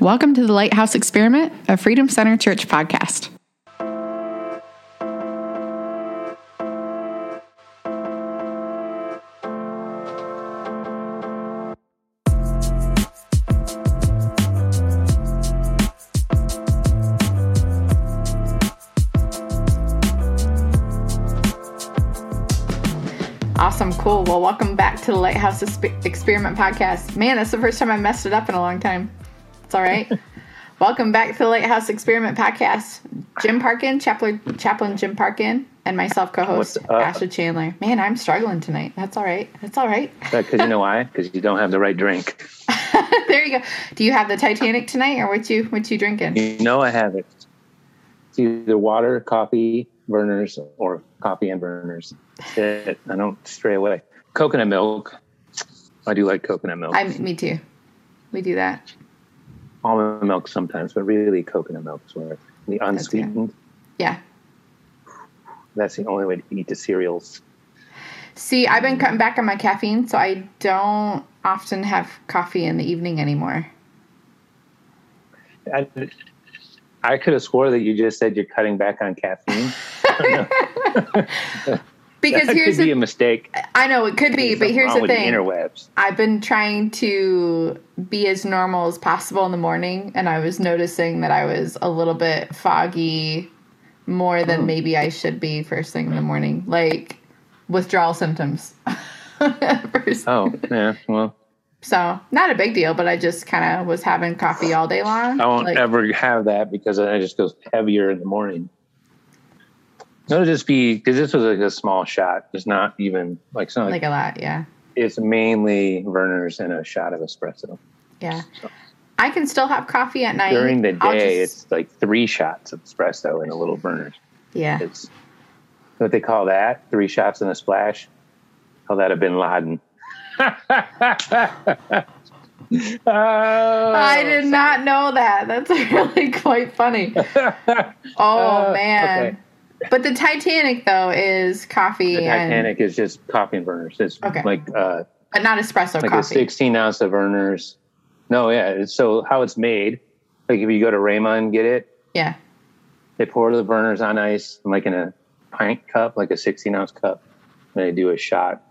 Welcome to the Lighthouse Experiment, a Freedom Center Church podcast. Awesome, cool. Well, welcome back to the Lighthouse Experiment podcast. Man, that's the first time I messed it up in a long time. It's all right. welcome back to the Lighthouse Experiment podcast. Jim Parkin, Chaplain, Chaplain Jim Parkin, and myself, co-host? Ashley Chandler. Man, I'm struggling tonight. That's all right. That's all right. Because you know why? Because you don't have the right drink. there you go. Do you have the Titanic tonight, or what you what you drinking? You know I have it. It's either water, coffee, Vernors, or coffee and Vernors. It. I don't stray away. Coconut milk. I do like coconut milk. I, me too. We do that. Almond milk sometimes, but really coconut milk is where the unsweetened. Yeah. That's the only way to eat the cereals. See, I've been cutting back on my caffeine, so I don't often have coffee in the evening anymore. I, I could have swore that you just said you're cutting back on caffeine. Because that here's could be the a mistake. I know it could be, but here's the thing. interwebs. I've been trying to be as normal as possible in the morning, and I was noticing that I was a little bit foggy more than hmm. maybe I should be first thing in the morning, like withdrawal symptoms. Oh, yeah. Well, So not a big deal, but I just kind of was having coffee all day long. I won't Like, ever have that because then it just goes heavier in the morning. It'll just be because this was like a small shot. It's not even like it's not like, like a lot, yeah, it's mainly Vernors and a shot of espresso. yeah. I can still have coffee at night During the day, just- it's like three shots of espresso in a little Vernors. yeah. It's what they call that three shots and a splash. Call that a Bin Laden. oh, I did not know that. That's really quite funny. Oh man. okay. But the Titanic though is coffee The and Titanic is just coffee and Vernors. It's Okay. like uh, but not espresso like a 16 ounce of Vernors. No, yeah. So how it's made, like if you go to Rayma and get it, Yeah. they pour the Vernors on ice, like in a pint cup, like a 16 ounce cup. And they do a shot.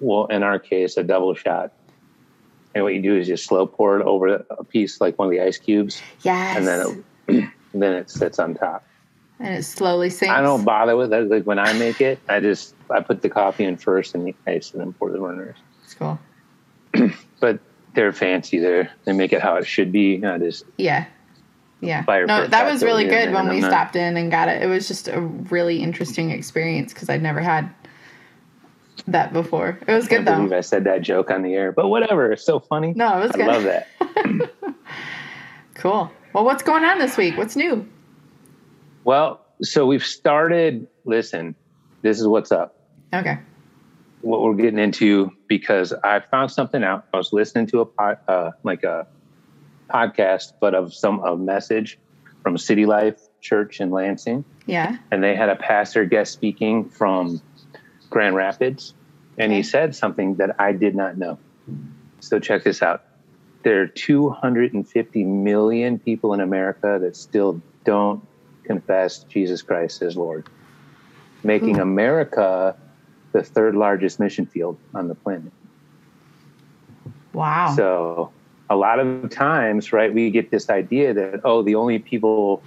Well, in our case, a double shot. And what you do is you slow pour it over a piece, like one of the ice cubes, Yes. and then it, and then it sits on top. And it slowly sinks. I don't bother with it. Like when I make it, I just I put the coffee in first and the ice, and then pour the Vernors. It's cool. But they're fancy. They they make it how it should be. I just Yeah. Yeah. No, that was really good when we not- stopped in and got it. It was just a really interesting experience because I'd never had that before. It was can't good though. I said that joke on the air. But whatever, it's so funny. No, it was I good. I love that. Cool. Well, what's going on this week? What's new? Well, so we've started. Listen, this is what's up. Okay. What we're getting into because I found something out. I was listening to a pod, uh, like a podcast, but of some a message from City Life Church in Lansing, Yeah. and they had a pastor guest speaking from Grand Rapids, and he said something that I did not know. So check this out. There are 250 million people in America that still don't confess Jesus Christ as Lord, making Ooh. America the third largest mission field on the planet. Wow. So a lot of times, right, we get this idea that oh, the only people,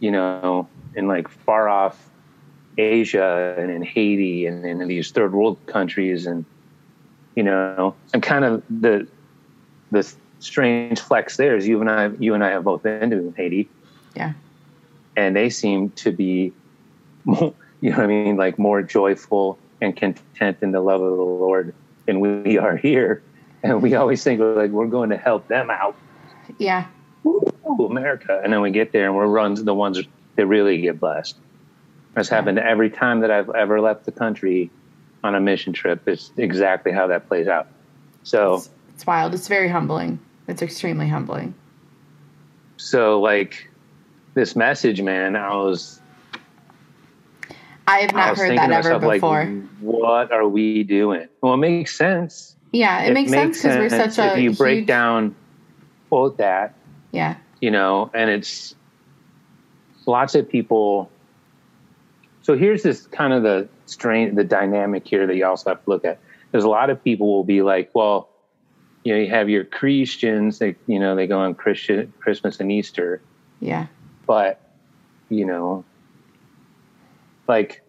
you know, in like far off Asia and in Haiti and in these third world countries, and you know, and kind of the the strange flex there is you and I, you and I have both been to Haiti, yeah. And they seem to be, more, you know, what I mean, like more joyful and content in the love of the Lord than we are here. And we always think like we're going to help them out, Yeah. Ooh, America, and then we get there and we're runs the ones that really get blessed. That's happened every time that I've ever left the country on a mission trip. It's exactly how that plays out. So, It's, it's wild. It's very humbling. It's extremely humbling. so like this message, man, I was I have not was heard that ever myself, before. Like, what are we doing? Well, it makes sense. yeah, it, makes sense because we're such a if you break down quote that, Yeah. you know, and it's lots of people. So here's this kind of the strain, the dynamic here that you also have to look at. There's a lot of people will be like, well, you know, you have your Christians, they, you know, they go on Christian Christmas and Easter, Yeah. But you know, like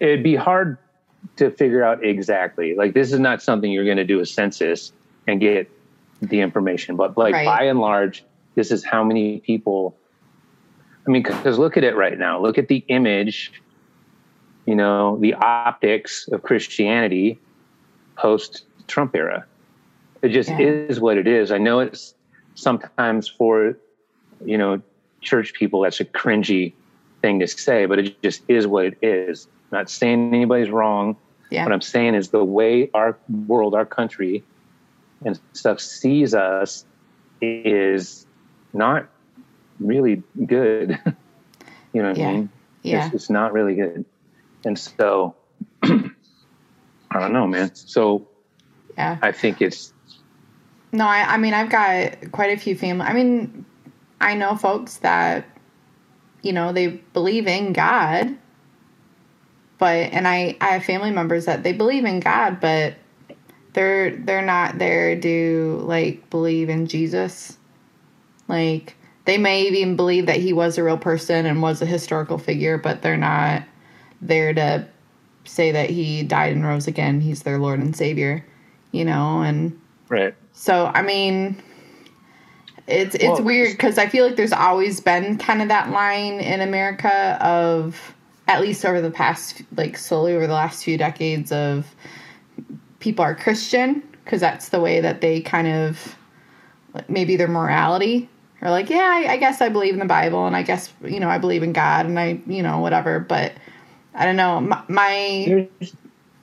it'd be hard to figure out exactly. Like this is not something you're going to do a census and get the information, but like Right. by and large, this is how many people. I mean, because look at it right now. Look at the image. You know, the optics of Christianity post Trump era. It just Yeah. is what it is. I know it's sometimes for you know church people that's a cringy thing to say, but it just is what it is. not saying anybody's wrong. Yeah. What I'm saying is the way our world, our country, and stuff sees us is not really good. you know what Yeah. I mean? Yeah. It's, it's not really good. And so, I don't know, man. So Yeah. I think it's No, I, I mean, I've got quite a few family. I mean, I know folks that, you know, they believe in God, but, and I, I have family members that they believe in God, but they're, they're not there to like believe in Jesus. Like, they may even believe that he was a real person and was a historical figure, but they're not there to say that he died and rose again. He's their Lord and Savior, you know, and, right. so I mean, it's it's Well, weird because I feel like there's always been kind of that line in America of at least over the past like slowly over the last few decades of people are Christian because that's the way that they kind of maybe their morality are like yeah I, I guess I believe in the Bible and I guess you know I believe in God and I you know whatever but I don't know my my, Here's,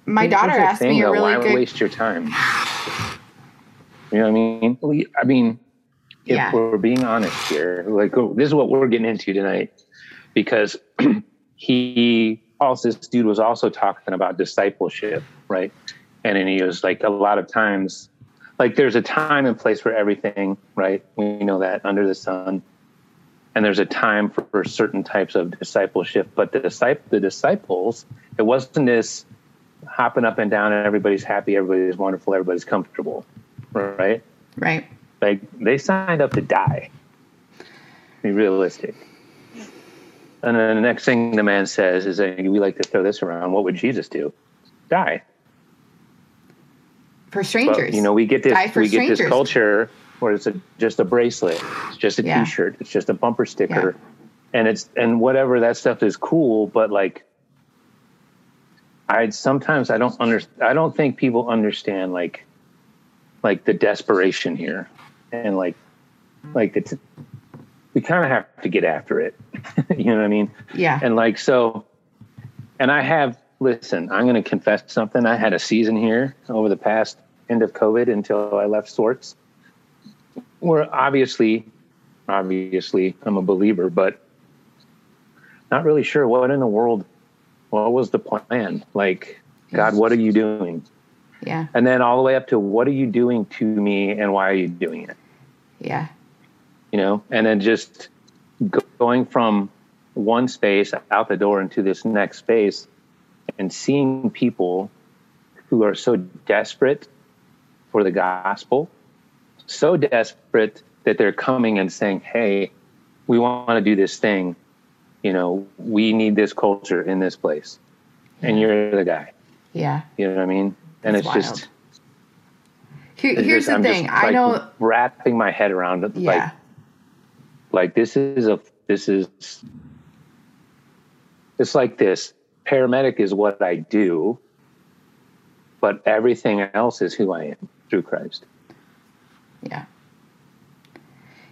my here's daughter the asked thing, me a though, really why good waste your time. You know what I mean? I mean, if Yeah. we're being honest here, like oh, this is what we're getting into tonight, because he also this dude was also talking about discipleship, right? And then he was like, a lot of times, like there's a time and place for everything, right? We know that under the sun, and there's a time for, for certain types of discipleship. But the disciple, the disciples, it wasn't this hopping up and down and everybody's happy, everybody's wonderful, everybody's comfortable, right? right Like they signed up to die. Be realistic. And then the next thing the man says is that we like to throw this around. What would Jesus do? Die. for strangers But, you know, we get this Die for we get this strangers. culture where it's a, just a bracelet, it's just a Yeah. shirt it's just a bumper sticker, and it's and whatever that stuff is cool. But like, I sometimes I don't under I don't think people understand like like the desperation here, and like like it's we kind of have to get after it. you know what I mean? yeah And like so, and I have listen. I'm going to confess something. I had a season here over the past end of COVID until I left Swartz, where obviously, obviously, I'm a believer, but not really sure what in the world. What was the plan? Like, God, what are you doing? yeah And then all the way up to what are you doing to me, and why are you doing it? Yeah you know, and then just go- going from one space out the door into this next space and seeing people who are so desperate for the gospel, so desperate that they're coming and saying, Hey, we want to do this thing. You know, we need this culture in this place. And you're the guy. yeah You know what I mean? And That's it's just, Here, here's just- the I'm just, thing. I know. wrapping my head around it. Like, Yeah. like this is a this is it's like this paramedic is what i do but everything else is who i am through christ Yeah.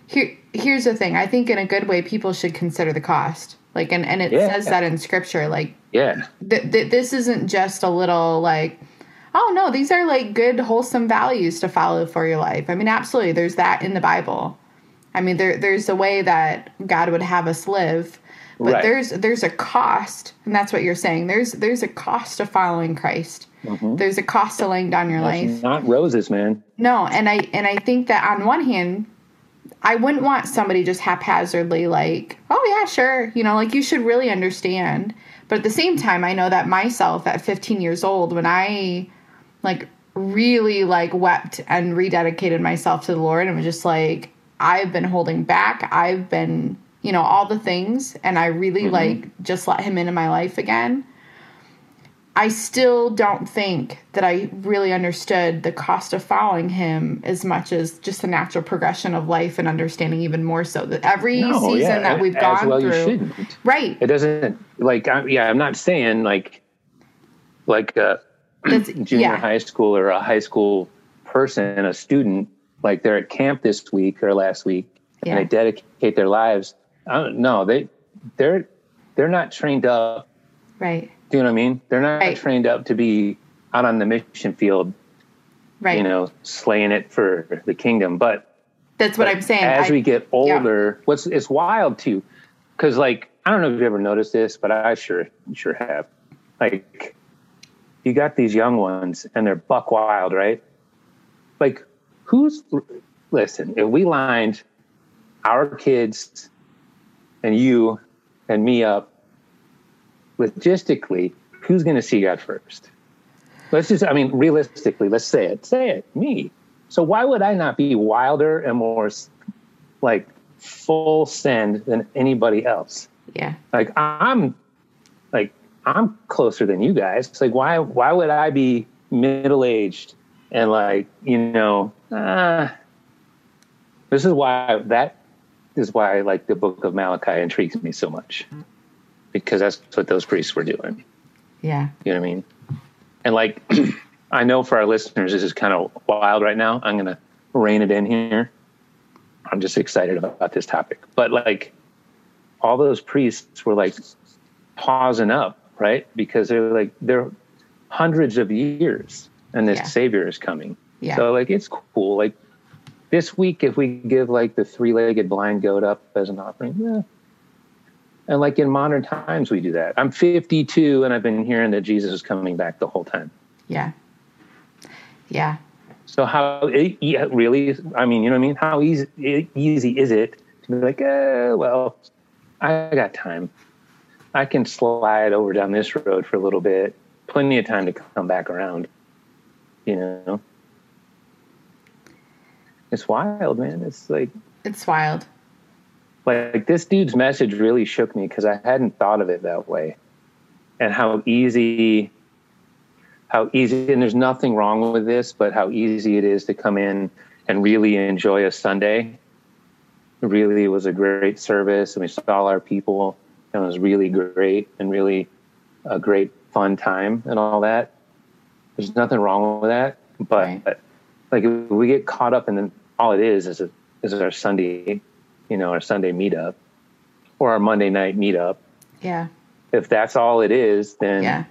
Here, here's the thing. I think in a good way, people should consider the cost. Like, and, and it Yeah. says that in scripture. Like, yeah th- th- this isn't just a little like, oh no, these are like good, wholesome values to follow for your life. I mean, absolutely, there's that in the Bible. I mean, there there's a way that God would have us live, but Right. there's there's a cost, and that's what you're saying. There's there's a cost to following Christ. Mm-hmm. There's a cost to laying down your That's life. Not roses, man. No, and I and I think that on one hand, I wouldn't want somebody just haphazardly like, oh yeah, sure, you know, like you should really understand. But at the same time, I know that myself at 15 years old, when I like really like wept and rededicated myself to the Lord and was just like, I've been holding back. I've been, you know, all the things, and I really mm-hmm. like just let Him into my life again. I still don't think that I really understood the cost of following him as much as just the natural progression of life and understanding even more so that every no, season yeah, that we've gone well through, right? It doesn't like I, yeah. I'm not saying like like a junior yeah. high school or a high school person, a student, like they're at camp this week or last week yeah. and they dedicate their lives. I don't know. They they're they're not trained up, right? Do you know what I mean? They're not right. trained up to be out on the mission field, right? You know, slaying it for the kingdom. But that's what but I'm saying. As I, we get older, yeah. what's it's wild too, because like I don't know if you've ever noticed this, but I sure sure have. Like, you got these young ones, and they're buck wild, right? Like, who's listen? If we lined our kids and you and me up logistically, who's going to see God first? Let's just, I mean, realistically, let's say it. Say it, me. So why would I not be wilder and more like full send than anybody else? Yeah. Like I'm, I'm closer than you guys. It's like why why would I be middle aged and like you know? Uh, this is why that is why like the book of Malachi intrigues me so much because that's what those priests were doing. Yeah. You know what I mean? And like, I know for our listeners, this is kind of wild right now. I'm going to rein it in here. I'm just excited about this topic. But like, all those priests were like pausing up, right? Because they're like, they're hundreds of years and this yeah. savior is coming. Yeah. So like, it's cool. Like this week, if we give like the three legged blind goat up as an offering, yeah, and like in modern times, we do that. I'm 52 and I've been hearing that Jesus is coming back the whole time. Yeah. Yeah. So how yeah, really? I mean, you know what I mean? How easy easy is it to be like, eh, well, I got time. I can slide over down this road for a little bit. Plenty of time to come back around. You know, it's wild, man. It's like it's wild like this dude's message really shook me because I hadn't thought of it that way, and how easy, how easy, and there's nothing wrong with this, but how easy it is to come in and really enjoy a Sunday. really, was a great service, and we saw our people, it was really great and really a great fun time and all that. There's nothing wrong with that, but right. like we get caught up in the, all it is is a, is our Sunday you know, our Sunday meetup or our Monday night meetup. Yeah. If that's all it is, then yeah.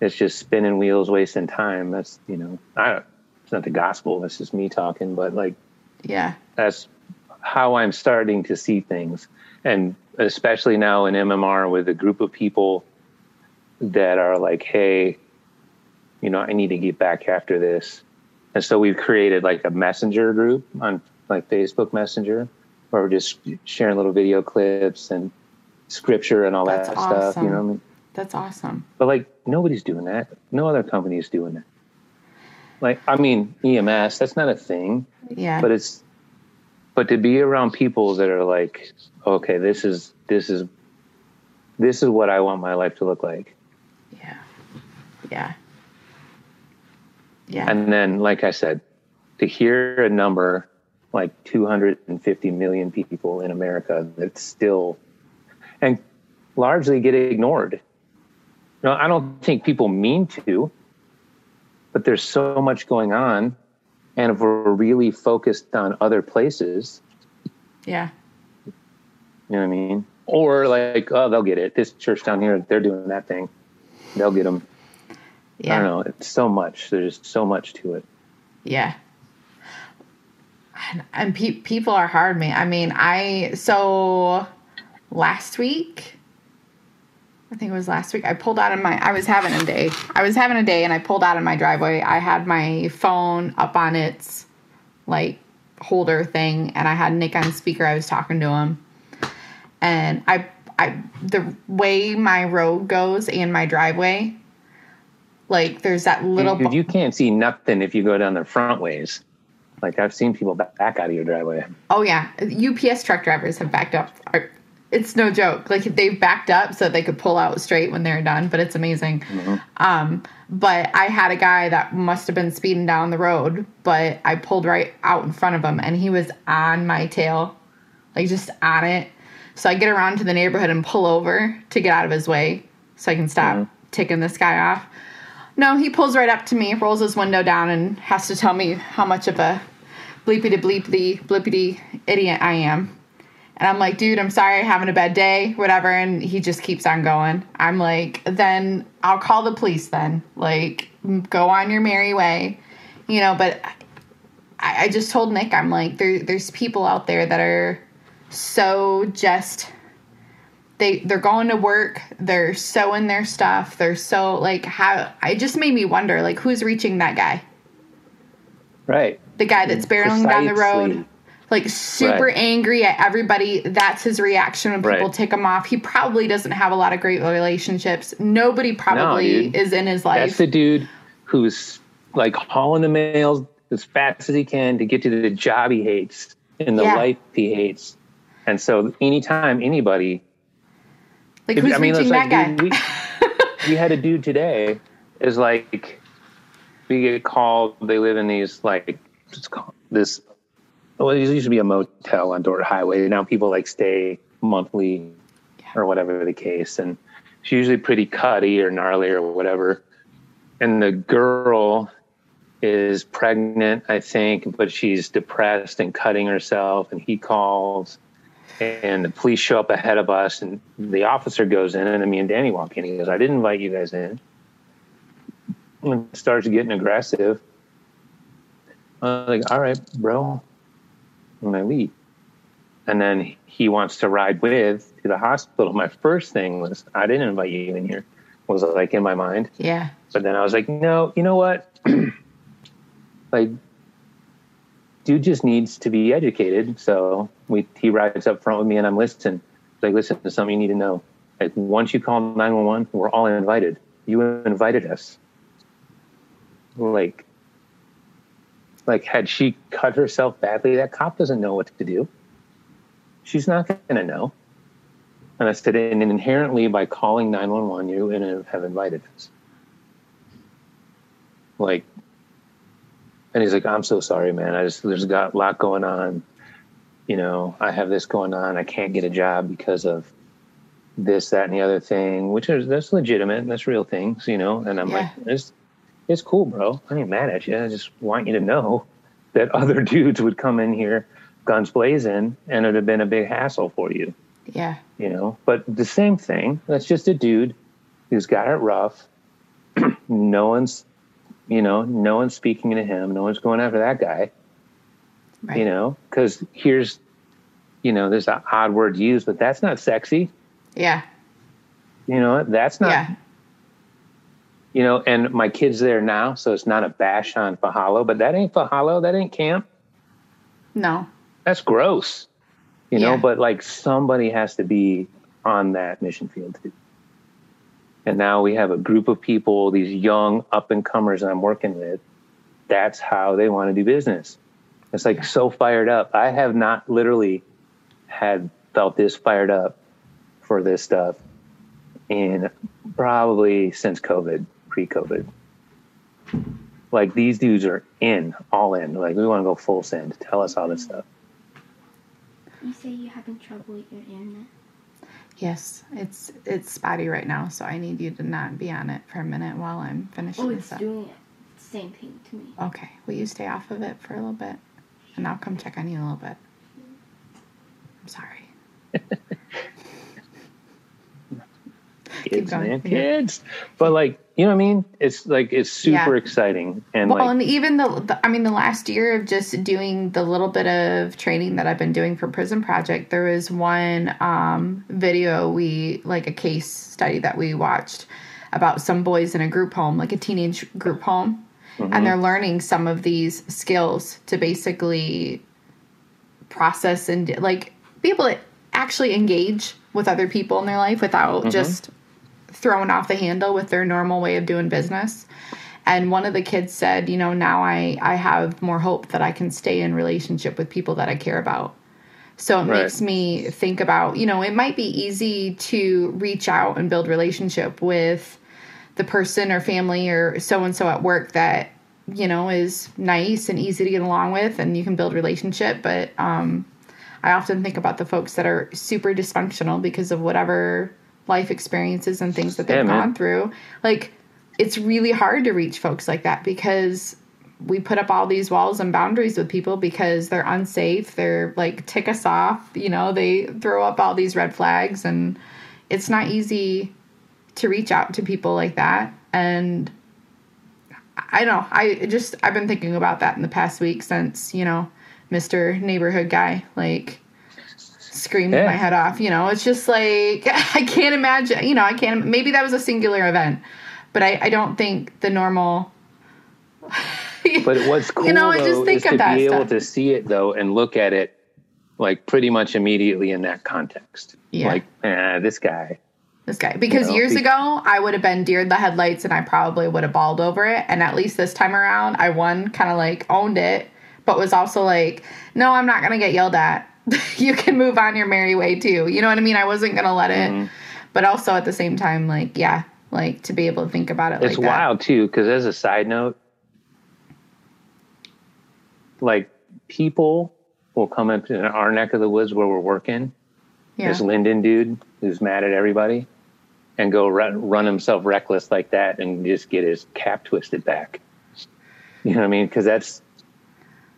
it's just spinning wheels, wasting time. That's, you know, I don't, it's not the gospel. It's just me talking, but like, yeah, that's how I'm starting to see things. And especially now in MMR with a group of people that are like, Hey, you know, I need to get back after this. And so we've created like a messenger group on like Facebook Messenger where we're just sharing little video clips and scripture and all That's that awesome. stuff. You know what I mean? That's awesome. But like nobody's doing that. No other company is doing that. Like I mean EMS, that's not a thing. Yeah. But it's but to be around people that are like, okay, this is this is this is what I want my life to look like. Yeah. Yeah. Yeah. And then like I said, to hear a number like 250 million people in America that still and largely get ignored. No, I don't think people mean to, but there's so much going on. And if we're really focused on other places, yeah. You know what I mean? Or like, oh, they'll get it. This church down here, they're doing that thing. They'll get them. Yeah. I don't know. It's so much. There's so much to it. Yeah and pe- people are hard me. I mean, I so last week I think it was last week. I pulled out of my. I was having a day. I was having a day, and I pulled out of my driveway. I had my phone up on its like holder thing, and I had Nick on speaker. I was talking to him, and I, I, the way my road goes and my driveway, like there's that little. Dude, you can't see nothing if you go down the front ways. Like I've seen people back out of your driveway. Oh yeah, UPS truck drivers have backed up. It's no joke. Like they've backed up so they could pull out straight when they're done. But it's amazing. Mm-hmm. Um, but I had a guy that must have been speeding down the road, but I pulled right out in front of him, and he was on my tail, like just on it. So I get around to the neighborhood and pull over to get out of his way so I can stop mm-hmm. ticking this guy off. No, he pulls right up to me, rolls his window down, and has to tell me how much of a bleepy bleepy blippity idiot I am. And I'm like, dude, I'm sorry, having a bad day, whatever. And he just keeps on going. I'm like, then I'll call the police then. Like, go on your merry way. You know, but I, I just told Nick, I'm like, there, there's people out there that are so just they they're going to work they're sewing their stuff they're so like how it just made me wonder like who's reaching that guy right the guy that's barreling Precisely. down the road like super right. angry at everybody that's his reaction when people right. tick him off he probably doesn't have a lot of great relationships nobody probably no, is in his life that's the dude who's like hauling the mails as fast as he can to get to the job he hates and the yeah. life he hates and so anytime anybody like who's I mean, reaching that guy? We, we had a dude today is like we get called. They live in these like this. Well, it used to be a motel on Dort Highway. Now people like stay monthly yeah. or whatever the case, and she's usually pretty cutty or gnarly or whatever. And the girl is pregnant, I think, but she's depressed and cutting herself. And he calls, and the police show up ahead of us and the officer goes in and me and danny walk in he goes i didn't invite you guys in and starts getting aggressive i'm like all right bro and i leave and then he wants to ride with to the hospital my first thing was i didn't invite you in here was like in my mind yeah but then i was like no you know what like dude just needs to be educated. So we he rides up front with me and I'm listening. like, listen to something you need to know. Like once you call 911, we're all invited. You invited us. Like, like had she cut herself badly, that cop doesn't know what to do. She's not going to know. And I said, and inherently by calling 911, you have invited us. Like, and he's like, I'm so sorry, man. I just, there's got a lot going on. You know, I have this going on. I can't get a job because of this, that, and the other thing, which is, that's legitimate and that's real things, you know? And I'm yeah. like, it's, cool, bro. I ain't mad at you. I just want you to know that other dudes would come in here guns blazing and it'd have been a big hassle for you. Yeah. You know, but the same thing. That's just a dude who's got it rough. no one's you know, no one's speaking to him. No one's going after that guy. Right. You know, because here's, you know, there's an odd word used, but that's not sexy. Yeah. You know, that's not. Yeah. You know, and my kid's there now, so it's not a bash on Fa-Ho-Lo, but that ain't Fa-Ho-Lo. That ain't camp. No. That's gross. You yeah. know, but like somebody has to be on that mission field too. And now we have a group of people, these young up and comers that I'm working with. That's how they want to do business. It's like so fired up. I have not literally had felt this fired up for this stuff in probably since COVID, pre COVID. Like these dudes are in, all in. Like we want to go full send. Tell us all this stuff. You say you're having trouble with your internet. Yes, it's it's spotty right now, so I need you to not be on it for a minute while I'm finishing oh, it's this up. doing it. Same thing to me. Okay, will you stay off of it for a little bit, and I'll come check on you a little bit. I'm sorry. kids, man, kids. But like, you know what I mean? It's like it's super Yeah. exciting and Well, like and even the, the, I mean, the last year of just doing the little bit of training that I've been doing for Prison Project, there was one um, video we, like a case study that we watched about some boys in a group home, like a teenage group home. And they're learning some of these skills to basically process and like be able to actually engage with other people in their life without just thrown off the handle with their normal way of doing business. And one of the kids said, you know, now I, I have more hope that I can stay in relationship with people that I care about. So it Right. makes me think about, you know, it might be easy to reach out and build relationship with the person or family or so and so at work that, you know, is nice and easy to get along with and you can build relationship. But um, I often think about the folks that are super dysfunctional because of whatever life experiences and things that they've Yeah, gone through. Like, it's really hard to reach folks like that because we put up all these walls and boundaries with people because they're unsafe. They're like tick us off, you know, they throw up all these red flags and it's not easy to reach out to people like that. And I don't know. I just I've been thinking about that in the past week since, you know, Mr. Neighborhood guy like screamed Yeah. my head off. You know, it's just like I can't imagine. You know, I can't. Maybe that was a singular event, but I I don't think the normal. But what's cool You know, I just think is of to that be able stuff. to see it though and look at it like pretty much immediately in that context. Yeah. Like, ah, this guy. This guy, because know, years be- ago I would have been deer in the headlights and I probably would have bawled over it. And at least this time around, I won, kind of like owned it, but was also like, no, I'm not gonna get yelled at. you can move on your merry way too. You know what I mean? I wasn't gonna let it, Mm-hmm. but also at the same time, like, yeah, like to be able to think about it It's like that. wild too, because as a side note, like people will come up in our neck of the woods where we're working. Yeah. This Linden dude who's mad at everybody and go run, run himself reckless like that and just get his cap twisted back. You know what I mean? Because that's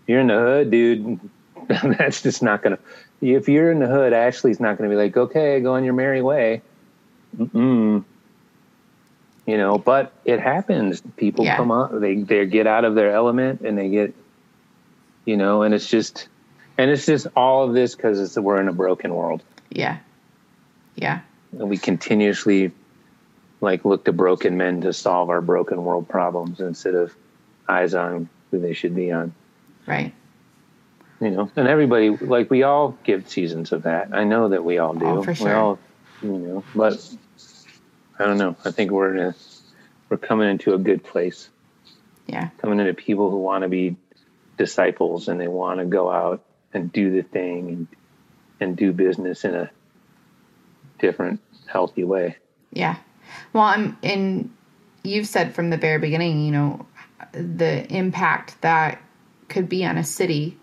you're in the hood, dude. that's just not gonna. If you're in the hood, Ashley's not gonna be like, okay, go on your merry way. Mm-mm. You know, but it happens. People Yeah. come up, they they get out of their element, and they get, you know, and it's just, and it's just all of this because we're in a broken world yeah. Yeah. and we continuously like look to broken men to solve our broken world problems instead of eyes on who they should be on Right. You know and everybody like we all give seasons of that i know that we all do Oh, for sure. we all you know but i don't know i think we're in a we're coming into a good place Yeah. coming into people who want to be disciples and they want to go out and do the thing and and do business in a different healthy way Yeah. Well, I'm and you've said from the very beginning, you know, the impact that could be on a city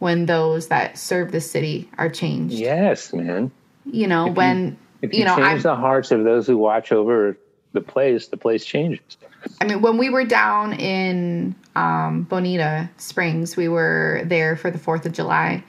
when those that serve the city are changed. yes man You know, when If you, you know, change I'm- the hearts of those who watch over the place, the place changes. I mean, when we were down in um, Bonita Springs, we were there for the 4th of July.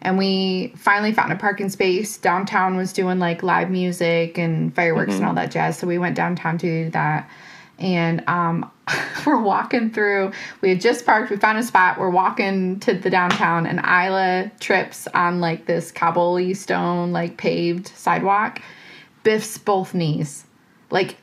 And we finally found a parking space. Downtown was doing like live music and fireworks and all that jazz. So we went downtown to do that. And um, we're walking through. We had just parked. We found a spot. We're walking to the downtown, and Isla trips on like this cobble stone, like paved sidewalk. Biffs both knees. Like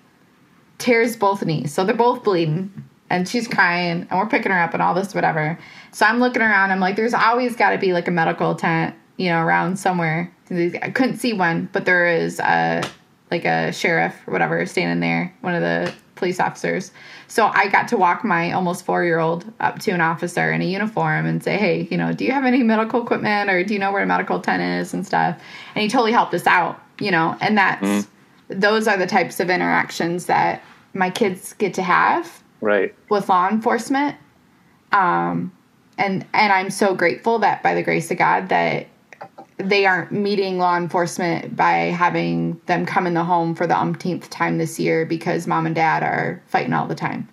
tears both knees. So they're both bleeding. And she's crying, and we're picking her up, and all this, whatever. So I'm looking around. I'm like, there's always got to be like a medical tent, you know, around somewhere. I couldn't see one, but there is a like a sheriff or whatever standing there, one of the police officers. So I got to walk my almost four year old up to an officer in a uniform and say, hey, you know, do you have any medical equipment or do you know where a medical tent is and stuff? And he totally helped us out, you know, and that's those are the types of interactions that my kids get to have Right. with law enforcement. Um, and and I'm so grateful that by the grace of God that they aren't meeting law enforcement by having them come in the home for the umpteenth time this year because mom and dad are fighting all the time.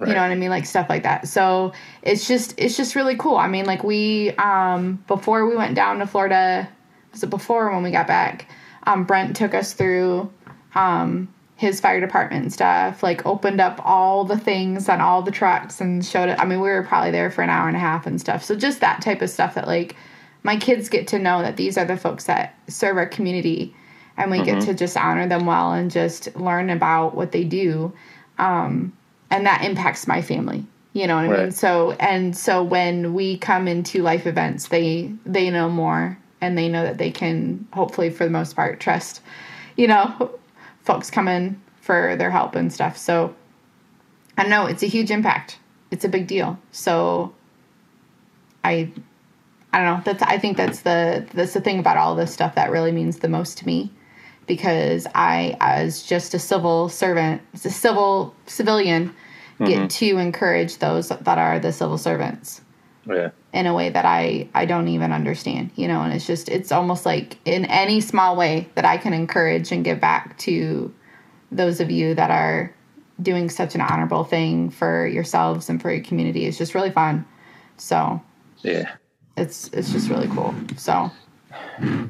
You know what I mean? Like stuff like that. So it's just it's just really cool. I mean, like we um before we went down to Florida, was it before when we got back? Um, Brent took us through um his fire department and stuff, like opened up all the things on all the trucks and showed it. I mean, we were probably there for an hour and a half and stuff. So just that type of stuff that like my kids get to know that these are the folks that serve our community and we mm-hmm. get to just honor them well and just learn about what they do. Um, and that impacts my family. You know what I mean? So and so when we come into life events, they they know more and they know that they can hopefully for the most part trust, you know, folks come in for their help and stuff. So I know it's a huge impact. It's a big deal. So I I don't know. That's I think that's the that's the thing about all this stuff that really means the most to me because I as just a civil servant, as a civil civilian mm-hmm. get to encourage those that are the civil servants. Yeah. In a way that I I don't even understand, you know, and it's just it's almost like in any small way that I can encourage and give back to those of you that are doing such an honorable thing for yourselves and for your community is just really fun. So yeah, it's it's just really cool. So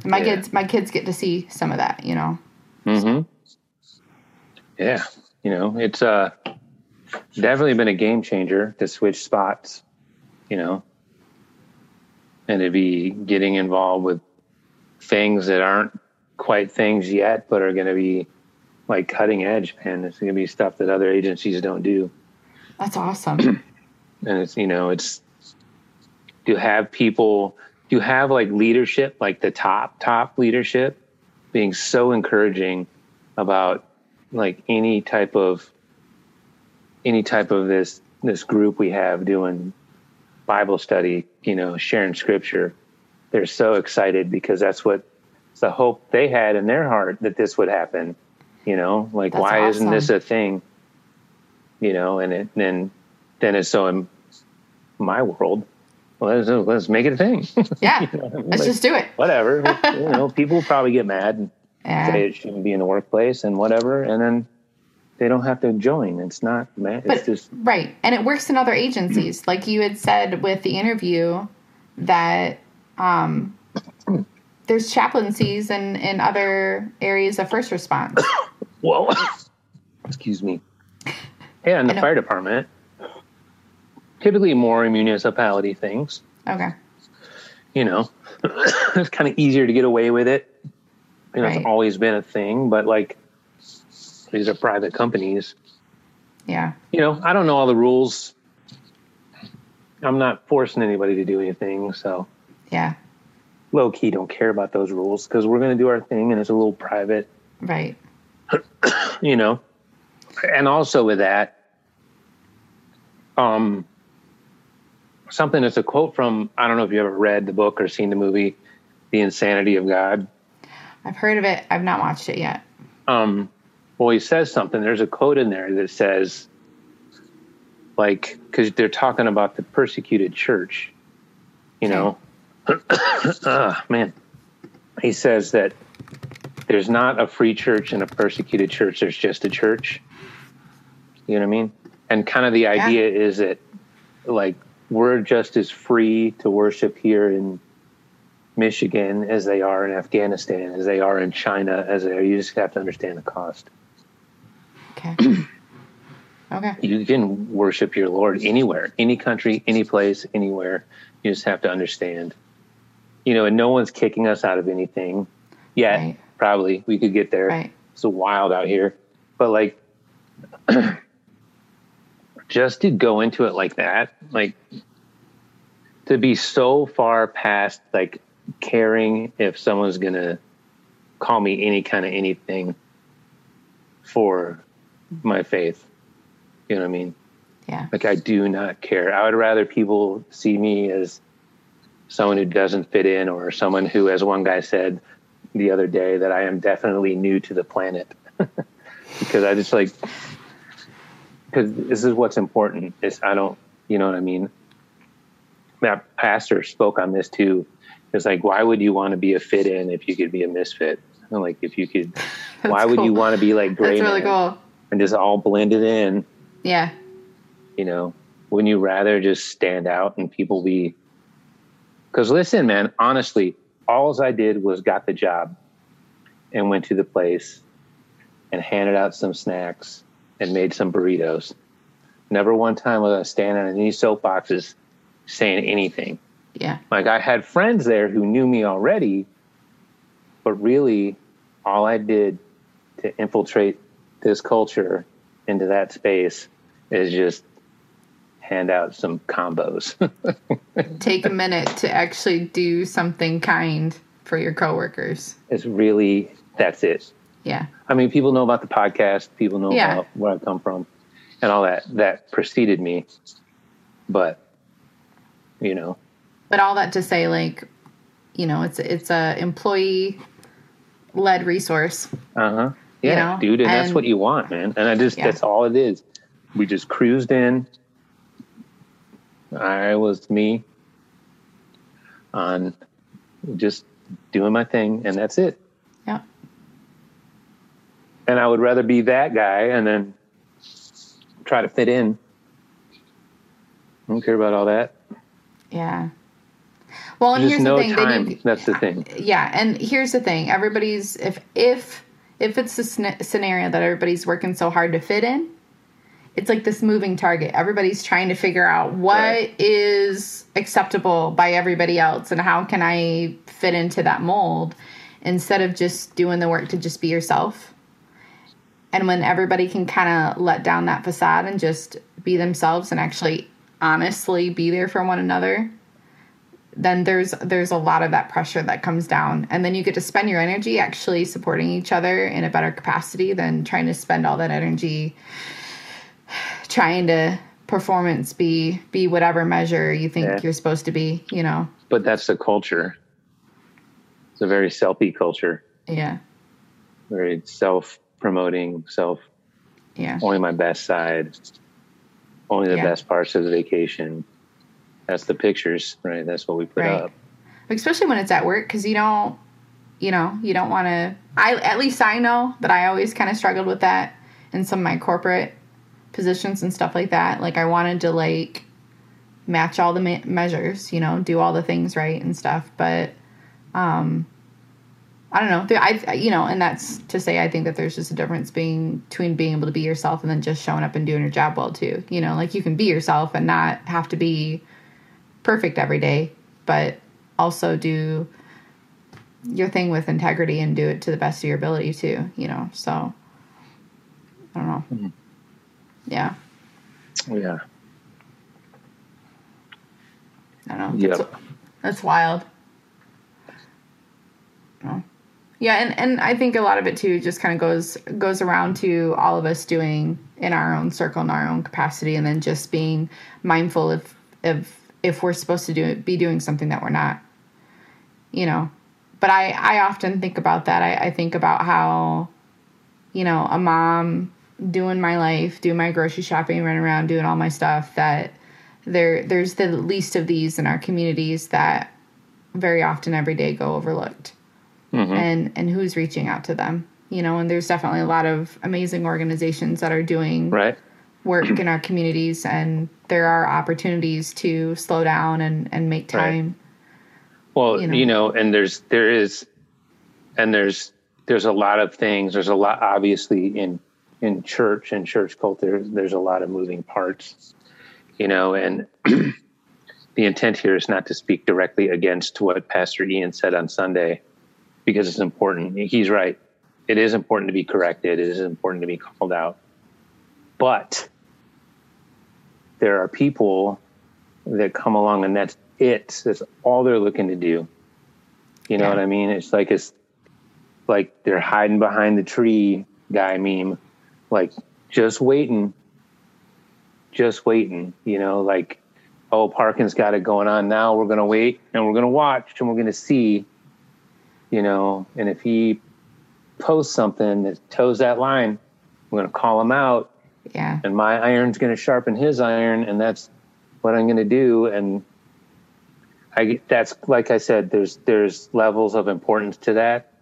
my yeah. kids my kids get to see some of that, you know. Mm-hmm. Yeah, you know it's uh definitely been a game changer to switch spots, you know, and to be getting involved with things that aren't quite things yet, but are going to be like cutting edge, man. It's going to be stuff that other agencies don't do. That's awesome. and it's, you know, it's to have people, to have like leadership, like the top, top leadership being so encouraging about like any type of any type of this this group we have doing Bible study, you know, sharing scripture, they're so excited because that's what the hope they had in their heart that this would happen. You know, like that's why awesome. isn't this a thing? You know, and it, then then it's so in my world. Let's, let's make it a thing. Yeah, you know I mean? let's like, just do it. Whatever. you know, people probably get mad and yeah. say it shouldn't be in the workplace and whatever, and then they don't have to join. It's not, man. It's just right, and it works in other agencies. like you had said with the interview that um, there's chaplaincies in in other areas of first response. well, excuse me. Yeah, in the fire department, typically more municipality things. Okay. You know, it's kind of easier to get away with it. You know, right. it's always been a thing, but like these are private companies. Yeah. You know, I don't know all the rules. I'm not forcing anybody to do anything, so. Yeah. Low key don't care about those rules because we're going to do our thing and it's a little private. Right. you know. And also with that um something that's a quote from I don't know if you ever read the book or seen the movie The Insanity of God. I've heard of it. I've not watched it yet. Um well, he says something. There's a quote in there that says, like, because they're talking about the persecuted church, you know. uh, man, he says that there's not a free church and a persecuted church. There's just a church. You know what I mean? And kind of the idea yeah. is that, like, we're just as free to worship here in Michigan as they are in Afghanistan, as they are in China, as they are. You just have to understand the cost. Okay. okay. You can worship your Lord anywhere, any country, any place, anywhere. You just have to understand. You know, and no one's kicking us out of anything yet. Right. Probably we could get there. Right. It's so wild out here, but like, just to go into it like that, like to be so far past like caring if someone's gonna call me any kind of anything for my faith. You know what I mean? Yeah. Like I do not care. I would rather people see me as someone who doesn't fit in or someone who, as one guy said the other day, that I am definitely new to the planet. because I just like, because this is what's important is I don't, you know what I mean? That pastor spoke on this too. It's like, why would you want to be a fit in if you could be a misfit? like if you could, why would you want to be like great? That's really cool and just all blended in. Yeah. You know, wouldn't you rather just stand out and people be? Because listen, man, honestly, all I did was got the job and went to the place and handed out some snacks and made some burritos. Never one time was I standing in any soapboxes saying anything. Yeah. Like I had friends there who knew me already, but really all I did to infiltrate this culture into that space is just hand out some combos. Take a minute to actually do something kind for your coworkers. it's really that's it. Yeah. I mean, people know about the podcast, people know Yeah. about where I come from and all that that preceded me. But you know, But all that to say, like, you know, it's it's a employee led resource. Uh-huh. Yeah, know, dude, and, that's what you want, man. And I just Yeah. that's all it is. We just cruised in. I was me on just doing my thing and that's it. And I would rather be that guy and then try to fit in. I don't care about all that. Yeah. Well, and here's no the thing. Time. They That's the thing. yeah, and here's the thing. Everybody's if if if it's a scenario scenario that everybody's working so hard to fit in, it's like this moving target. Everybody's trying to figure out what is Right. acceptable by everybody else and how can I fit into that mold instead of just doing the work to just be yourself. And when everybody can kind of let down that facade and just be themselves and actually honestly be there for one another, then there's there's a lot of that pressure that comes down and then you get to spend your energy actually supporting each other in a better capacity than trying to spend all that energy trying to performance be be whatever measure you think Yeah. you're supposed to be you know But that's the culture. It's a very selfie culture. yeah Very self promoting, self yeah only my best side, only the Yeah. best parts of the vacation. That's the pictures, right? That's what we put Right. up. especially when it's at work because you don't you know you don't want to i at least i know that i always kind of struggled with that in some of my corporate positions and stuff like that like i wanted to like match all the me- measures you know do all the things right and stuff but um i don't know There- i you know and that's to say i think that there's just a difference being between being able to be yourself and then just showing up and doing your job well too you know like you can be yourself and not have to be perfect every day but also do your thing with integrity and do it to the best of your ability too you know so i don't know Mhm. yeah Yeah. i don't know Yep. that's, that's wild Oh. Yeah and, and i think a lot of it too just kind of goes goes around to all of us doing in our own circle in our own capacity and then just being mindful if if if we're supposed to do be doing something that we're not you know? But i i often think about that. I, I think about how you know a mom doing my life doing my grocery shopping running around doing all my stuff that there there's the least of these in our communities that very often every day go overlooked Mhm. and and who's reaching out to them you know and there's definitely a lot of amazing organizations that are doing Right. work in our communities and there are opportunities to slow down and and make Right. time Well, you you know. know. and there's there is, and there's there's a lot of things. There's a lot obviously in in church and church culture. There's a lot of moving parts, you know, and the intent here is not to speak directly against what Pastor Ian said on Sunday, because it's important. He's right. It is important to be corrected. It is important to be called out, but there are people that come along and that's it. That's all they're looking to do. You know Yeah. what I mean? It's like it's like they're hiding behind the tree guy meme. Like just waiting. Just waiting. You know, like, oh Parkin's got it going on now. We're gonna wait and we're gonna watch and we're gonna see. You know, and if he posts something that toes that line, I'm gonna call him out. Yeah. And my iron's going to sharpen his iron and that's what i'm going to do. And i that's like i said there's there's levels of importance to that.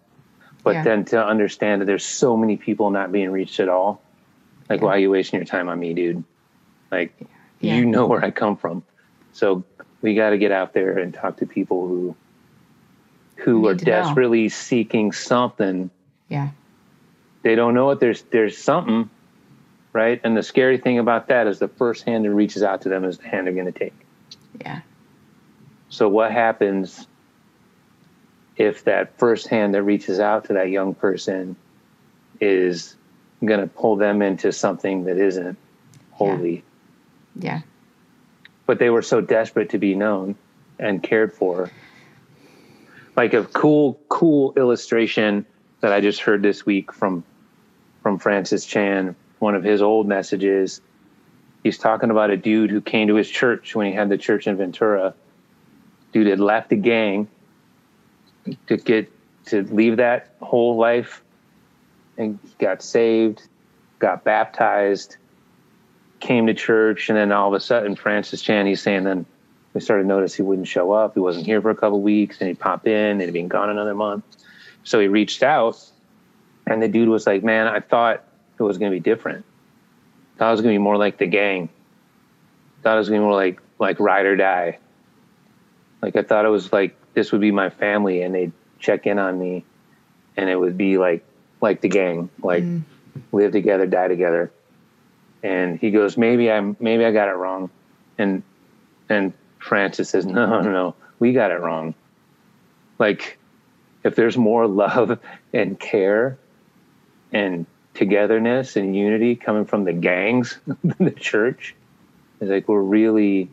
But Yeah. then to understand that there's so many people not being reached at all. Like Yeah. why are you wasting your time on me dude? Like Yeah. you know where i come from. So we got to get out there and talk to people who who are to know. desperately seeking something yeah they don't know it. There's there's something, right? And the scary thing about that is the first hand that reaches out to them is the hand they're going to take. Yeah. So what happens if that first hand that reaches out to that young person is going to pull them into something that isn't holy? Yeah. But they were so desperate to be known and cared for. Like a cool, cool illustration that I just heard this week from from Francis Chan, one of his old messages. He's talking about a dude who came to his church when he had the church in Ventura. Dude had left the gang to get to leave that whole life and got saved, got baptized, came to church, and then all of a sudden Francis Chan, he's saying then we started to notice he wouldn't show up. He wasn't here for a couple weeks, and he'd pop in, and he'd been gone another month. So he reached out, and the dude was like, "Man, I thought it was going to be different. Thought it was going to be more like the gang. Thought it was going to be more like like ride or die. Like I thought it was like this would be my family, and they'd check in on me, and it would be like like the gang, like Mm. live together, die together." And he goes, "Maybe I'm maybe I got it wrong," and and Francis says, "No, no, no, we got it wrong. Like, if there's more love and care and togetherness and unity coming from the gangs than the church, it's like we're really,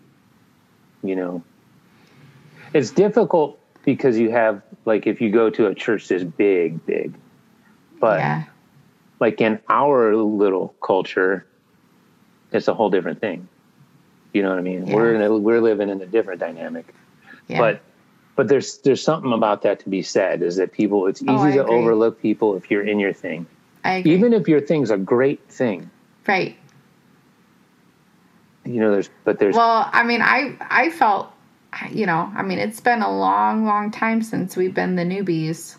you know, it's difficult because you have like if you go to a church that's big, big, but yeah. like in our little culture, it's a whole different thing. You know what I mean? Yeah. We're in a, we're living in a different dynamic, Yeah. but but there's there's something about that to be said. Is that people? It's easy Oh, to agree. overlook people if you're in your thing, I agree. even if your thing's a great thing. right. You know, there's but there's Well, I mean, I I felt, you know, I mean, it's been a long, long time since we've been the newbies,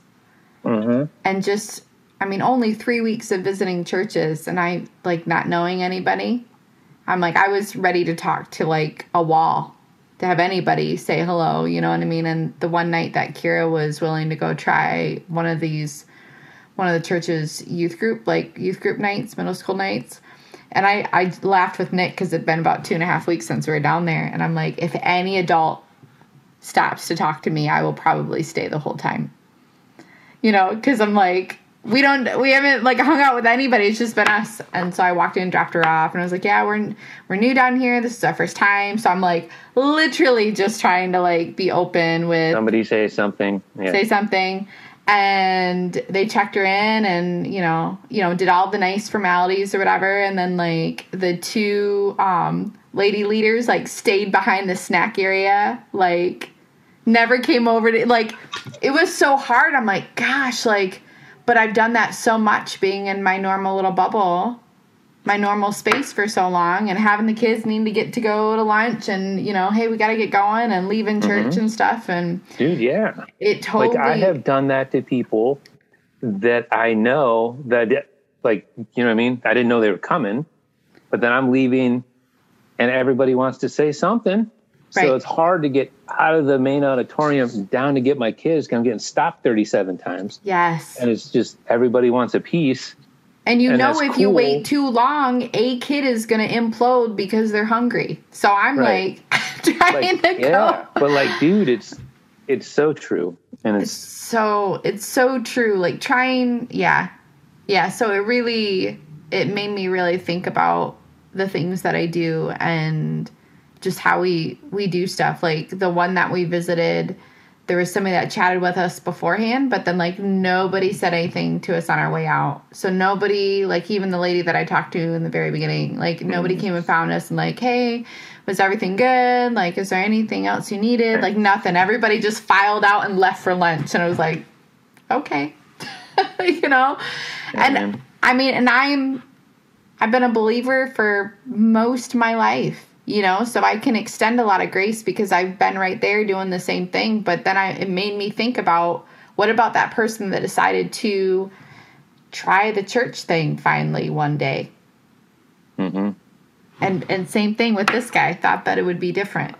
Mhm. and just, I mean, only three weeks of visiting churches, and I like not knowing anybody. I'm like, I was ready to talk to like a wall, to have anybody say hello. You know what I mean? And the one night that Kira was willing to go try one of these, one of the church's youth group, like youth group nights, middle school nights. And I, I laughed with Nick because it'd been about two and a half weeks since we were down there. And I'm like, if any adult stops to talk to me, I will probably stay the whole time. You know, because I'm like, we don't, we haven't like hung out with anybody. It's just been us. And so I walked in, dropped her off, and I was like, yeah, we're we're new down here. This is our first time. So I'm like, literally just trying to like be open with somebody say something. Yeah. say something and they checked her in and you know you know did all the nice formalities or whatever and then like the two um lady leaders like stayed behind the snack area like never came over to like it was so hard i'm like gosh like but i've done that so much being in my normal little bubble my normal space for so long and having the kids need to get to go to lunch and you know hey we got to get going and leaving church mm-hmm. and stuff and Dude, yeah. it totally Like I have done that to people that I know that like you know what I mean? I didn't know they were coming, but then I'm leaving and everybody wants to say something. Right. So it's hard to get out of the main auditorium down to get my kids I'm getting stopped 37 times. yes And it's just everybody wants a piece. And you And know, if you wait too long, a kid is going to implode because they're hungry. So I'm Right. like trying Like, to yeah. go. But like, dude, it's it's so true. And it's So it's so true. Like trying, yeah, yeah. So it really, it made me really think about the things that I do and just how we we do stuff. Like the one that we visited, there was somebody that chatted with us beforehand, but then like nobody said anything to us on our way out. So nobody, like even the lady that I talked to in the very beginning, like nobody mm. came and found us and like, hey, was everything good? Like, is there anything else you needed? Like nothing. Everybody just filed out and left for lunch, and I was like, okay, you know. and. I mean, and I'm I've been a believer for most of my life, you know, so I can extend a lot of grace because I've been right there doing the same thing. But then I it made me think about what about that person that decided to try the church thing finally one day. mhm. And and same thing with this guy. I thought that it would be different.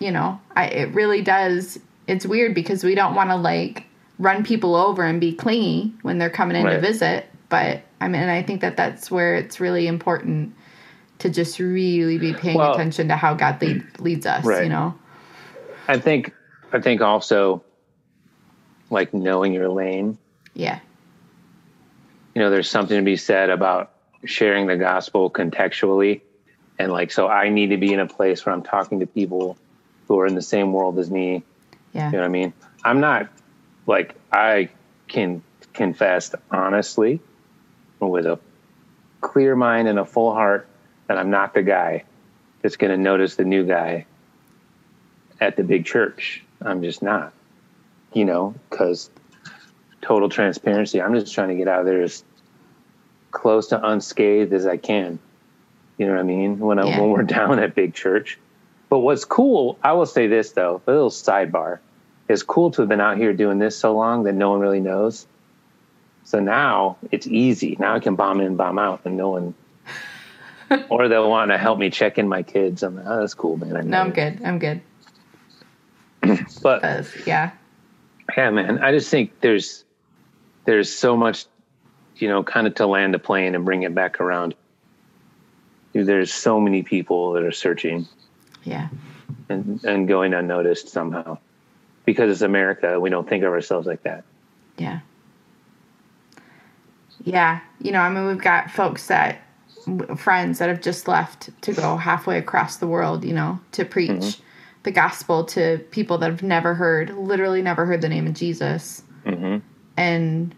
You know, I it really does. It's weird because we don't want to like run people over and be clingy when they're coming in to visit. But I mean, I think that that's where it's really important to just really be paying Well- attention to how God lead, leads us. Right. You know. I think I think also like knowing your lane. Yeah. You know, there's something to be said about sharing the gospel contextually. And like so I need to be in a place where I'm talking to people who are in the same world as me. Yeah. You know what I mean? I'm not like I can confess honestly with a clear mind and a full heart that I'm not the guy that's going to notice the new guy at the big church. I'm just not, you know, because total transparency. I'm just trying to get out of there as close to unscathed as I can. You know what I mean? When I, Yeah. when we're down at big church. But what's cool, I will say this though, a little sidebar. It's cool to have been out here doing this so long that no one really knows. So now it's easy. Now I can bomb in, bomb out, and no one. or they'll want to help me check in my kids. I'm like, oh, that's cool, man. I No, I'm good. I'm good. But Uh, yeah. yeah, man, I just think there's there's so much, you know, kind of to land a plane and bring it back around. There's so many people that are searching Yeah. and, and going unnoticed somehow. Because it's America, we don't think of ourselves like that. Yeah. Yeah. You know, I mean, we've got folks that, friends that have just left to go halfway across the world, you know, to preach the gospel to people that have never heard, literally never heard the name of Jesus. hmm And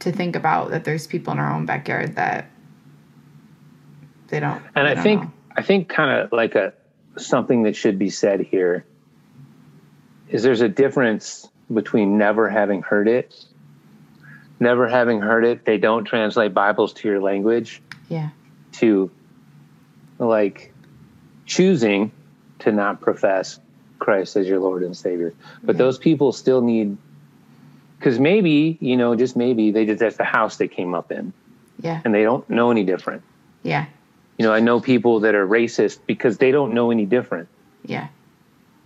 to think about that there's people in our own backyard that they don't. And they I don't think know. I think kind of like a something that should be said here is there's a difference between never having heard it, never having heard it. They don't translate Bibles to your language. Yeah. To like choosing to not profess Christ as your Lord and Savior, but Yeah. those people still need. Because maybe you know, just maybe they just that's the house they came up in, Yeah. and they don't know any different. Yeah. You know, I know people that are racist because they don't know any different. Yeah.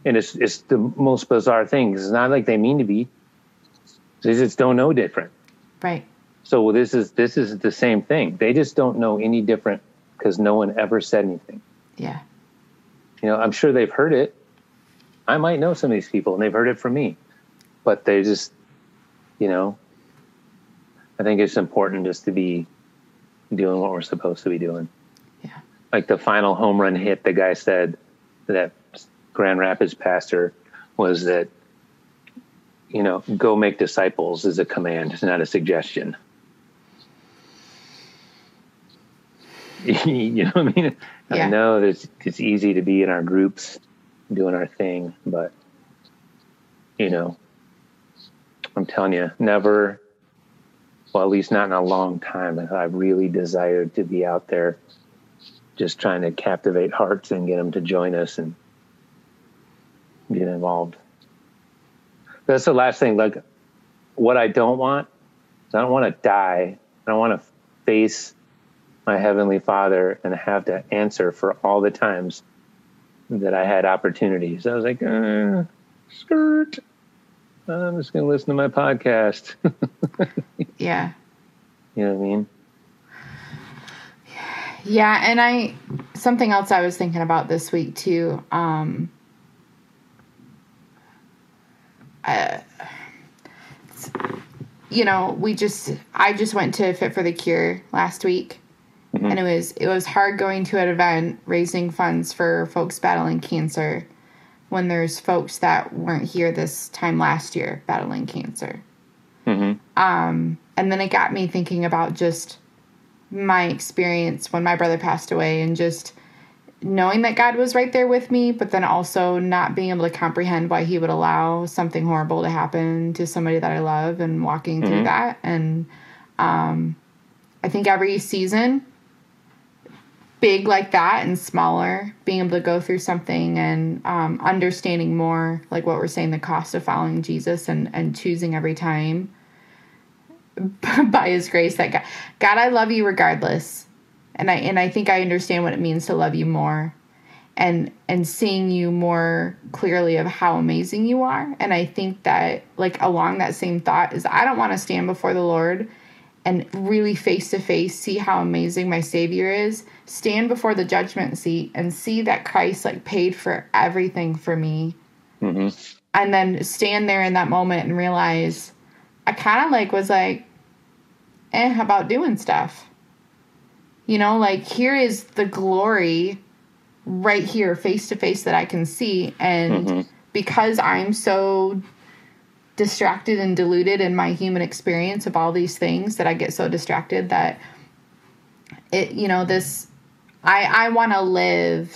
And it's it's the most bizarre thing. It's not like they mean to be. They just don't know different. Right. So this is this is the same thing. They just don't know any different because no one ever said anything. Yeah. You know, I'm sure they've heard it. I might know some of these people and they've heard it from me. But they just you know, I think it's important just to be doing what we're supposed to be doing. Yeah. like the final home run hit the guy said that grand rapids pastor was that you know go make disciples is a command it's not a suggestion you know what i mean Yeah. i know it's, it's easy to be in our groups doing our thing but you know i'm telling you never well at least not in a long time have i really desired to be out there just trying to captivate hearts and get them to join us and get involved. That's the last thing. Like, what I don't want is I don't want to die. I don't want to face my heavenly Father and have to answer for all the times that I had opportunities. I was like, uh, skirt. I'm just going to listen to my podcast. Yeah. you know what I mean? Yeah, and I something else I was thinking about this week too. Um, uh, you know, we just I just went to Fit for the Cure last week, and it was it was hard going to an event raising funds for folks battling cancer when there's folks that weren't here this time last year battling cancer. hmm Um, and then it got me thinking about just my experience when my brother passed away and just knowing that God was right there with me, but then also not being able to comprehend why he would allow something horrible to happen to somebody that I love and walking through that. And um, I think every season, big like that and smaller, being able to go through something and um, understanding more, like what we're saying, the cost of following Jesus and, and choosing every time by his grace that God, God I love you regardless. And I and I think I understand what it means to love you more. and and seeing you more clearly of how amazing you are and i think that like along that same thought is i don't want to stand before the lord and really face to face see how amazing my savior is stand before the judgment seat and see that christ like paid for everything for me. Hmm and then stand there in that moment and realize i kind of like was like eh about doing stuff. You know like here is the glory right here face to face that i can see. And Mhm. because i'm so distracted and deluded in my human experience of all these things that i get so distracted that it you know this i i want to live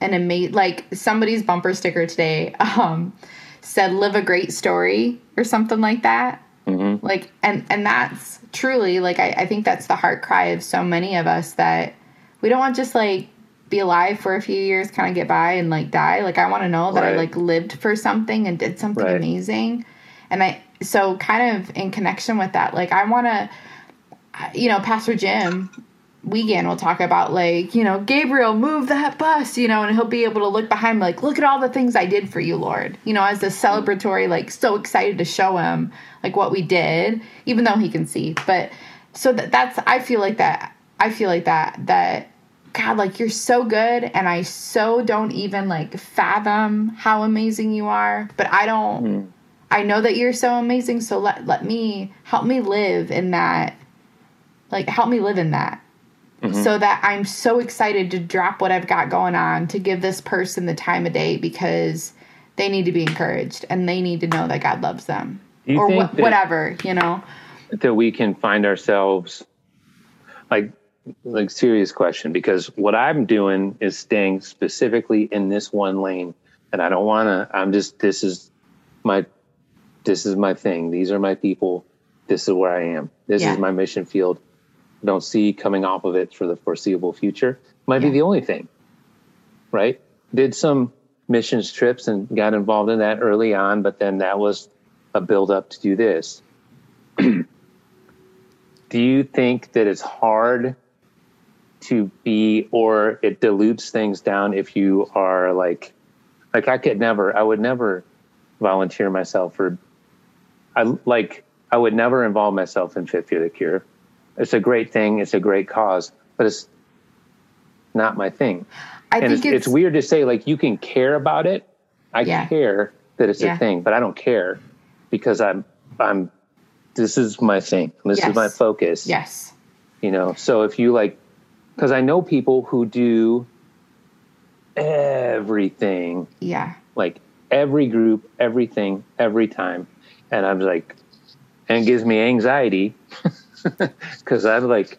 an amazing like somebody's bumper sticker today um said live a great story or something like that. Hmm like and and that's truly like I, I think that's the heart cry of so many of us that we don't want just like be alive for a few years kind of get by and like die. Like i want to know that i like lived for something and did something Right. amazing. And i so kind of in connection with that like i want to you know pastor jim Weekend will talk about like you know Gabriel move that bus you know and he'll be able to look behind me like look at all the things I did for you Lord. You know as a celebratory like so excited to show him like what we did even though he can see. But so that that's I feel like that I feel like that that God like you're so good and I so don't even like fathom how amazing you are but I don't Mm. I know that you're so amazing so let let me help me live in that like help me live in that Mhm. so that I'm so excited to drop what I've got going on to give this person the time of day because they need to be encouraged and they need to know that God loves them or wh- whatever, you know. that we can find ourselves like like serious question because what I'm doing is staying specifically in this one lane and I don't want to I'm just this is my this is my thing. These are my people. This is where I am. This Yeah. is my mission field. I don't see coming off of it for the foreseeable future. Might Yeah. be the only thing right? Did some missions trips and got involved in that early on but then that was a build up to do this. Do you think that it's hard to be or it dilutes things down if you are like like i could never i would never volunteer myself for i like i would never involve myself in fit for the cure it's a great thing it's a great cause but it's not my thing I and think it's, it's weird to say like you can care about it i Yeah. care that it's Yeah. a thing but i don't care because i'm i'm this is my thing this Yes. is my focus yes. you know so if you like because i know people who do everything Yeah. like every group everything every time and i'm like and it gives me anxiety because i'm like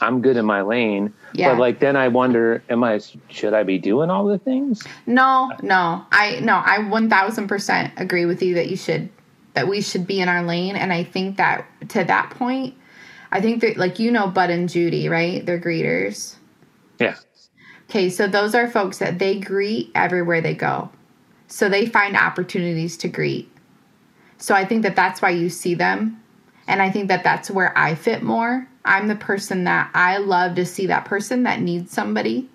i'm good in my lane Yeah. but like then i wonder am i should i be doing all the things No, no. I no, I 1000% agree with you that you should that we should be in our lane and I think that to that point I think that like you know Bud and Judy, right? They're greeters. yeah Okay, so those are folks that they greet everywhere they go. So they find opportunities to greet. So I think that that's why you see them. And I think that that's where I fit more. I'm the person that I love to see that person that needs somebody.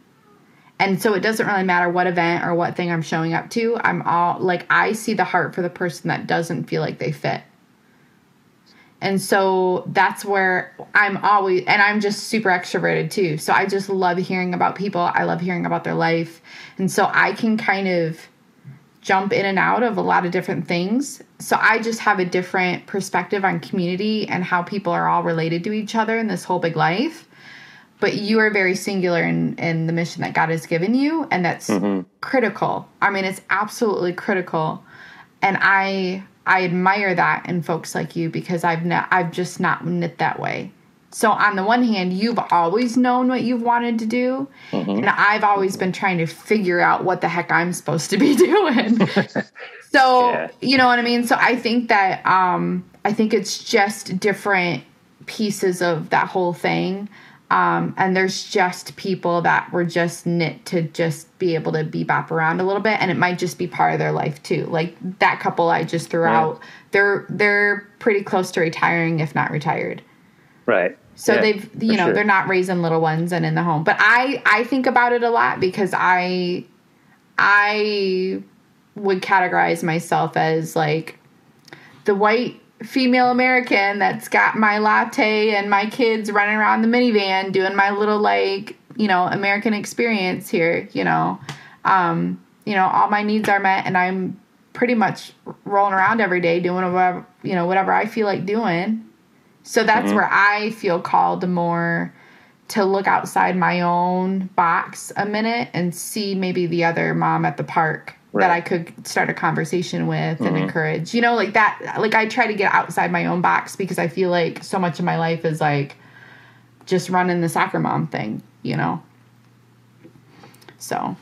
And so it doesn't really matter what event or what thing I'm showing up to. I'm all like, I see the heart for the person that doesn't feel like they fit. And so that's where I'm always, and I'm just super extroverted too. So I just love hearing about people. I love hearing about their life. And so I can kind of jump in and out of a lot of different things. So I just have a different perspective on community and how people are all related to each other in this whole big life. But you are very singular in, in the mission that God has given you, and that's mm-hmm. critical. I mean, it's absolutely critical and I I admire that in folks like you because I've not I've just not knit that way. So on the one hand, you've always known what you've wanted to do, and I've always been trying to figure out what the heck I'm supposed to be doing. so Yeah. you know what I mean. So I think that um, I think it's just different pieces of that whole thing. Um, and there's just people that were just knit to just be able to bebop around a little bit, and it might just be part of their life too. Like that couple I just threw Yeah. out, they're they're pretty close to retiring, if not retired. right So Yeah, they've you know sure. they're not raising little ones and in the home. But I I think about it a lot because I I would categorize myself as like the white female American that's got my latte and my kids running around the minivan doing my little like, you know, American experience here, you know. Um, you know, all my needs are met and I'm pretty much rolling around every day doing whatever, you know, whatever I feel like doing. So that's where I feel called more to look outside my own box a minute and see maybe the other mom at the park Right. that I could start a conversation with and mm-hmm. encourage. You know, like that like I try to get outside my own box because I feel like so much of my life is like just running the soccer mom thing, you know. So,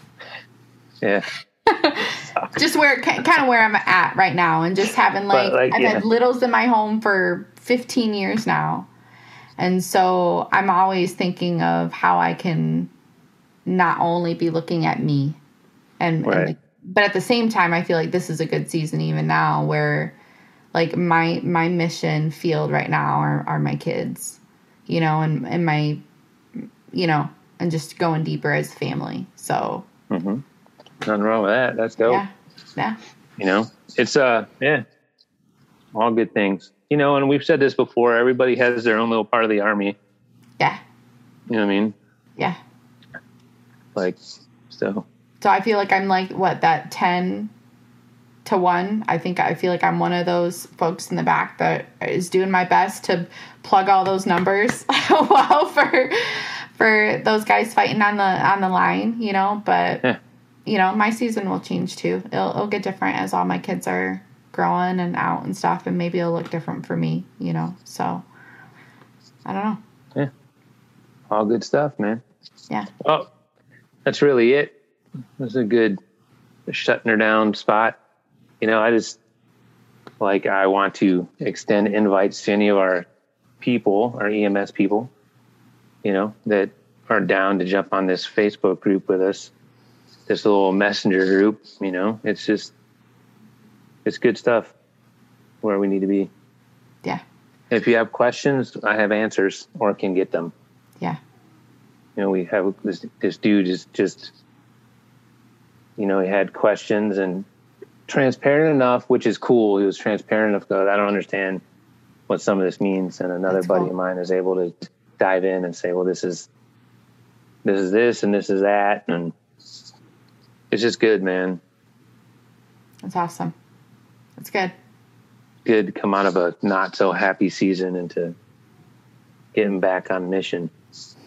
Yeah. just where kind of where I'm at right now and just having like, like, I've yeah. had littles in my home for 15 years now. And so I'm always thinking of how I can not only be looking at me and, and like, but at the same time I feel like this is a good season even now where like my my mission field right now are, are my kids. You know, and, and my you know, and just going deeper as family. So Nothing wrong with that. That's dope. yeah. Yeah. You know, it's uh, yeah, all good things. You know, and we've said this before. Everybody has their own little part of the army. Yeah. You know what I mean? Yeah. Like, so So I feel like I'm like what that ten to one. I think I feel like I'm one of those folks in the back that is doing my best to plug all those numbers well for for those guys fighting on the on the line, you know. But Yeah. you know, my season will change too. It'll, it'll get different as all my kids are growing and out and stuff, and maybe it'll look different for me, you know. So I don't know. Yeah. All good stuff, man. Yeah. Well, that's really it. Is a good shutting her down spot. You know, I just like I want to extend invites to any of our people, our EMS people, you know, that are down to jump on this Facebook group with us. This little messenger group, you know, it's just it's good stuff where we need to be. Yeah. If you have questions, I have answers or can get them Yeah. you know, we have this this dude is just, you know, he had questions and transparent enough, which is cool. He was transparent enough. Go, I don't understand what some of this means, and another That's buddy cool. of mine is able to dive in and say, well, this is this is this and this is that, and it's just good, man. That's awesome. That's good. Good to come out of a not so happy season into getting back on mission. It's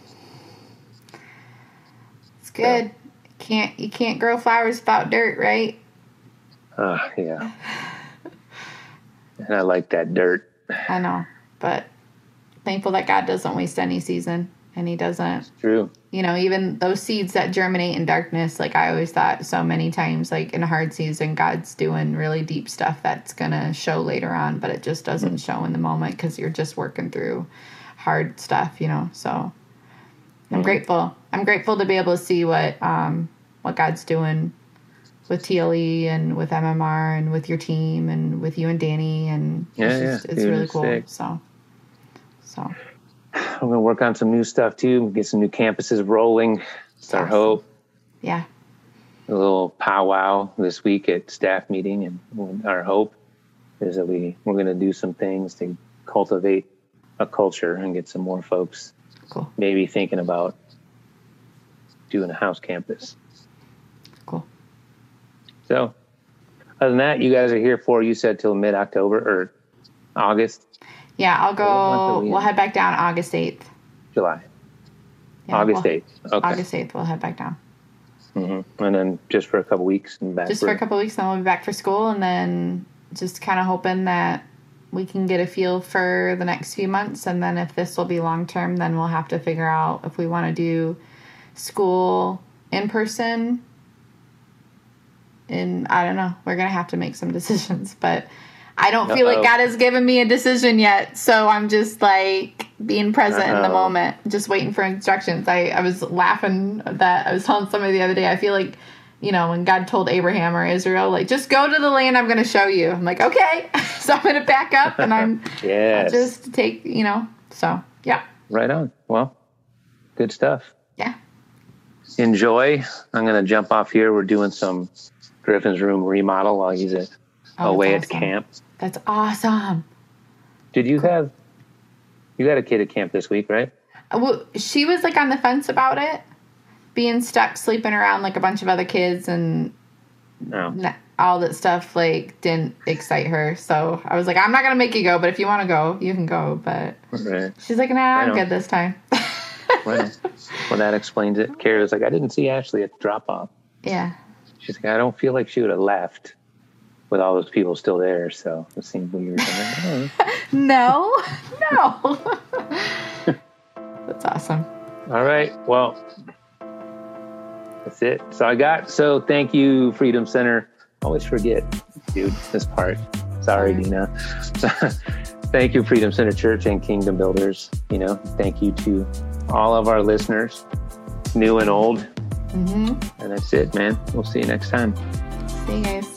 good. Can't you can't grow flowers without dirt, right? Uh, yeah. And I like that dirt. I know, but thankful that God doesn't waste any season, and He doesn't. True. You know, even those seeds that germinate in darkness. Like I always thought, so many times, like in a hard season, God's doing really deep stuff that's gonna show later on, but it just doesn't show in the moment because you're just working through hard stuff. You know, so I'm grateful. I'm grateful to be able to see what um, what God's doing with TLE and with MMR and with your team and with you and Danny and Yeah, it's, just, yeah, it's dude, really it's cool. sick. So, so I'm gonna work on some new stuff too. Get some new campuses rolling. It's our hope. yeah, A little powwow this week at staff meeting, and our hope is that we we're gonna do some things to cultivate a culture and get some more folks cool, maybe thinking about doing a house campus. cool. So, other than that, you guys are here for you said till mid October or August, Yeah, I'll What month are go. we We'll head back down August eighth. July, Yeah, August we'll- eighth. Okay, August eighth, we'll head back down hmm and then just for a couple weeks and back. just for a couple weeks. Then we'll be back for school, and then just kind of hoping that we can get a feel for the next few months, and then if this will be long term, then we'll have to figure out if we want to do school in person. And I don't know. We're gonna have to make some decisions, but I don't feel like God has given me a decision yet. So I'm just like being present in the moment, just waiting for instructions. I, I was laughing that I was telling somebody the other day. I feel like, you know, when God told Abraham or Israel, like, just go to the land I'm going to show you. I'm like, okay. so I'm going to back up and I'm Yes. I'll just take, you know, so yeah. right on. Well, good stuff. Yeah. Enjoy. I'm going to jump off here. We're doing some Griffin's room remodel while he's at, Oh, away that's at camp. That's awesome. Did you have, you got a kid at camp this week, right? Uh, well, she was like on the fence about it, being stuck sleeping around like a bunch of other kids and oh. No. all that stuff like didn't excite her. So I was like, I'm not gonna make you go, but if you want to go, you can go. But Right. she's like, Nah, I'm good this time. Right. well, that explains it. Kara's like, I didn't see Ashley at the drop off. yeah. She's like, I don't feel like she would have left with all those people still there. So it seemed weird. No, no. That's awesome. All right. Well, that's it. So I got. So thank you, Freedom Center. Always forget, dude, this part. Sorry. Dina. thank you, Freedom Center Church and Kingdom Builders. You know, thank you to all of our listeners, new and old. hmm And that's it, man. We'll see you next time. See you guys.